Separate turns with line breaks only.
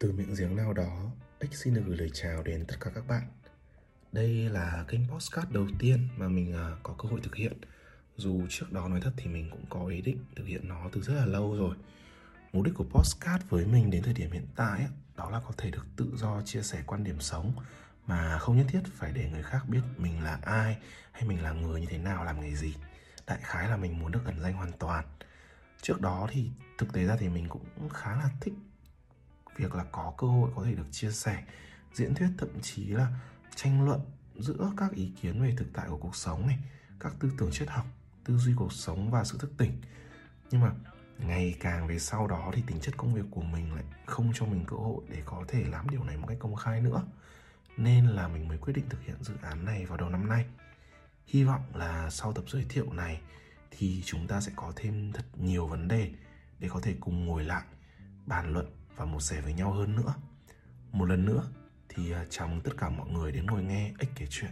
Từ miệng giếng nào đó, X xin được gửi lời chào đến tất cả các bạn. Đây là kênh postcard đầu tiên mà mình à, có cơ hội thực hiện. Dù trước đó nói thật thì mình cũng có ý định thực hiện nó từ rất là lâu rồi. Mục đích của postcard với mình đến thời điểm hiện tại đó là có thể được tự do chia sẻ quan điểm sống mà không nhất thiết phải để người khác biết mình là ai hay mình là người như thế nào làm nghề gì. Đại khái là mình muốn được ẩn danh hoàn toàn. Trước đó thì thực tế ra thì mình cũng khá là thích việc là có cơ hội có thể được chia sẻ, diễn thuyết, thậm chí là tranh luận giữa các ý kiến về thực tại của cuộc sống này, các tư tưởng triết học, tư duy cuộc sống và sự thức tỉnh. Nhưng mà ngày càng về sau đó thì tính chất công việc của mình lại không cho mình cơ hội để có thể làm điều này một cách công khai nữa. Nên là mình mới quyết định thực hiện dự án này vào đầu năm nay. Hy vọng là sau tập giới thiệu này thì chúng ta sẽ có thêm thật nhiều vấn đề để có thể cùng ngồi lại bàn luận và một sẻ với nhau hơn nữa. Một lần nữa thì à, chào mừng tất cả mọi người đến ngồi nghe ích kể chuyện.